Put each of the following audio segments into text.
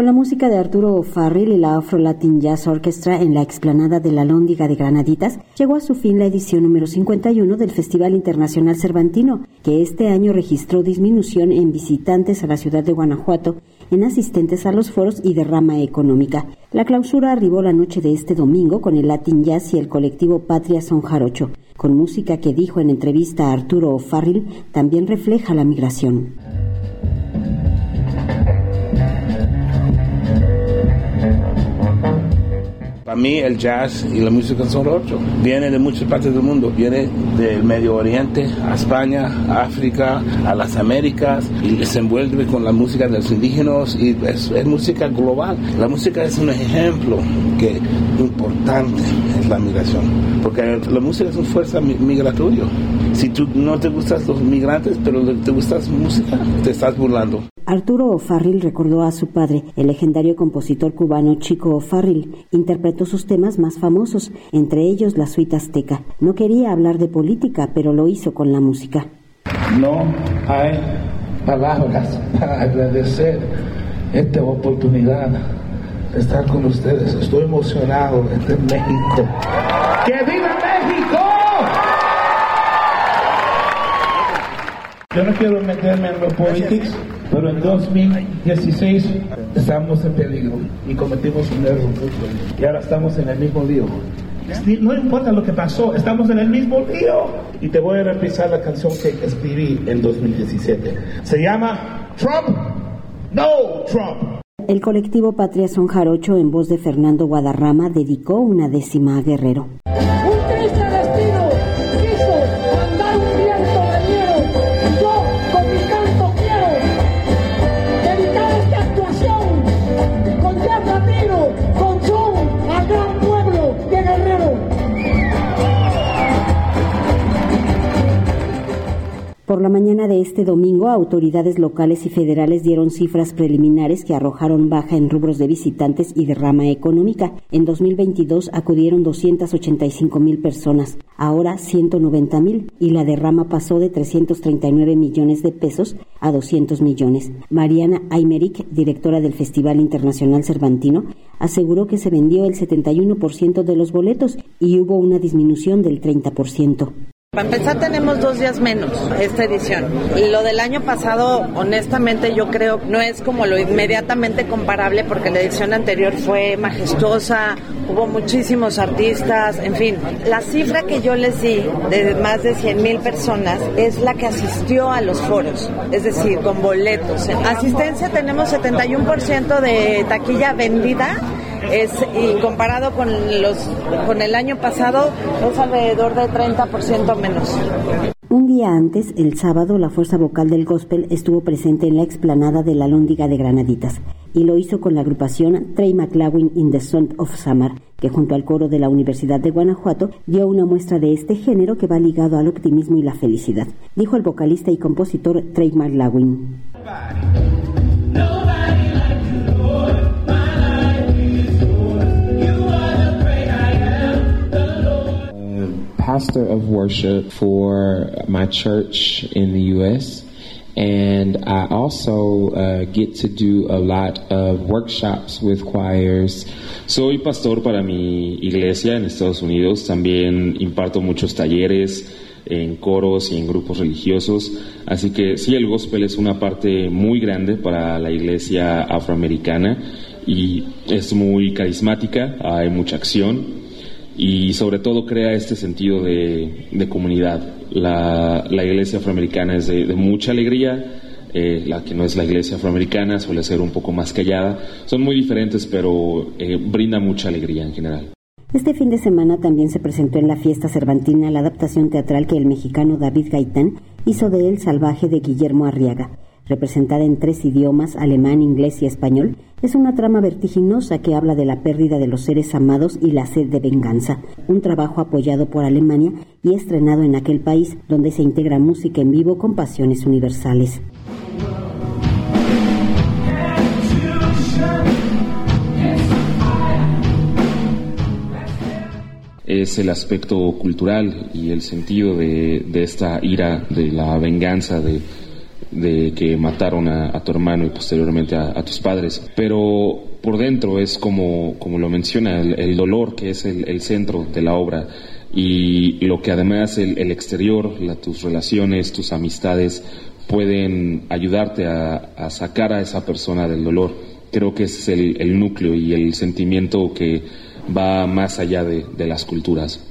Con la música de Arturo O'Farrill y la Afro Latin Jazz Orchestra en la explanada de la Lóndiga de Granaditas, llegó a su fin la edición número 51 del Festival Internacional Cervantino, que este año registró disminución en visitantes a la ciudad de Guanajuato, en asistentes a los foros y derrama económica. La clausura arribó la noche de este domingo con el Latin Jazz y el colectivo Patria Son Jarocho, con música que dijo en entrevista a Arturo O'Farrill también refleja la migración. Para mí el jazz y la música son ocho. Viene de muchas partes del mundo. Viene del Medio Oriente a España, a África, a las Américas y se envuelve con la música de los indígenas y es, música global. La música es un ejemplo que importante es la migración. Porque la música es una fuerza migratoria. Si tú no te gustan los migrantes, pero te gustas música, te estás burlando. Arturo O'Farrill recordó a su padre, el legendario compositor cubano Chico O'Farrill. Interpretó sus temas más famosos, entre ellos la suite azteca. No quería hablar de política, pero lo hizo con la música. No hay palabras para agradecer esta oportunidad de estar con ustedes. Estoy emocionado desde México. ¡Que viva México! Yo no quiero meterme en los politics pero en 2016 estamos en peligro y cometimos un error. Y ahora estamos en el mismo lío. No importa lo que pasó, estamos en el mismo lío. Y te voy a repasar la canción que escribí en 2017. Se llama Trump, No Trump. El colectivo Patria Son Jarocho, en voz de Fernando Guadarrama, dedicó una décima a Guerrero. Por la mañana de este domingo, autoridades locales y federales dieron cifras preliminares que arrojaron baja en rubros de visitantes y derrama económica. En 2022 acudieron 285 mil personas, ahora 190 mil, y la derrama pasó de 339 millones de pesos a 200 millones. Mariana Aymeric, directora del Festival Internacional Cervantino, aseguró que se vendió el 71% de los boletos y hubo una disminución del 30%. Para empezar tenemos dos días menos esta edición. Lo del año pasado, honestamente, yo creo no es como lo inmediatamente comparable porque la edición anterior fue majestuosa, hubo muchísimos artistas, en fin. La cifra que yo les di de más de 100 mil personas es la que asistió a los foros, es decir, con boletos. Asistencia tenemos 71% de taquilla vendida es y comparado con los con el año pasado es alrededor de 30% menos. Un día antes, el sábado, la fuerza vocal del gospel estuvo presente en la explanada de la Lóndiga de Granaditas y lo hizo con la agrupación Trey McLaughlin in the Sun of Summer, que junto al coro de la Universidad de Guanajuato dio una muestra de este género que va ligado al optimismo y la felicidad, dijo el vocalista y compositor Trey McLaughlin. Of worship for my church in the U.S. And I also uh, get to do a lot of workshops with choirs. Soy pastor para mi iglesia en Estados Unidos. También imparto muchos talleres en coros y en grupos religiosos. Así que sí, el gospel es una parte muy grande para la iglesia afroamericana y es muy carismática, hay mucha acción y sobre todo crea este sentido de, comunidad. La, iglesia afroamericana es de, mucha alegría, eh, la que no es la iglesia afroamericana suele ser un poco más callada. Son muy diferentes, pero eh, brinda mucha alegría en general. Este fin de semana también se presentó en la fiesta cervantina la adaptación teatral que el mexicano David Gaitán hizo de El Salvaje de Guillermo Arriaga representada en tres idiomas, alemán, inglés y español, es una trama vertiginosa que habla de la pérdida de los seres amados y la sed de venganza, un trabajo apoyado por Alemania y estrenado en aquel país donde se integra música en vivo con pasiones universales. es el aspecto cultural y el sentido de, esta ira, de la venganza, de, de que mataron a, tu hermano y posteriormente a, tus padres. Pero por dentro es como, como lo menciona, el, dolor que es el, centro de la obra y lo que además el, exterior, tus relaciones, tus amistades pueden ayudarte a, sacar a esa persona del dolor. Creo que es el, núcleo y el sentimiento que va más allá de las culturas.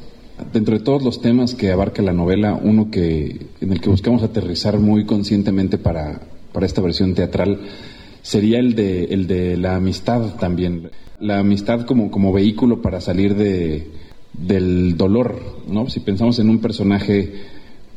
Dentro de todos los temas que abarca la novela, uno que, en el que buscamos aterrizar muy conscientemente para, para esta versión teatral sería el de, el de la amistad también. La amistad como, como vehículo para salir de, del dolor, ¿no? Si pensamos en un personaje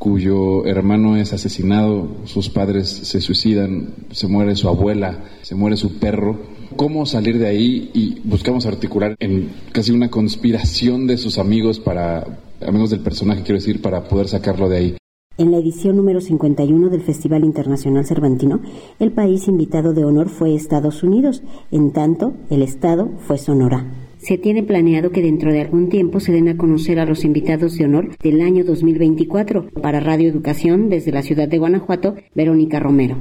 cuyo hermano es asesinado, sus padres se suicidan, se muere su abuela, se muere su perro, cómo salir de ahí y buscamos articular en casi una conspiración de sus amigos para, amigos del personaje quiero decir, para poder sacarlo de ahí. En la edición número 51 del Festival Internacional Cervantino, el país invitado de honor fue Estados Unidos, en tanto el Estado fue Sonora. Se tiene planeado que dentro de algún tiempo se den a conocer a los invitados de honor del año 2024. Para Radio Educación, desde la ciudad de Guanajuato, Verónica Romero.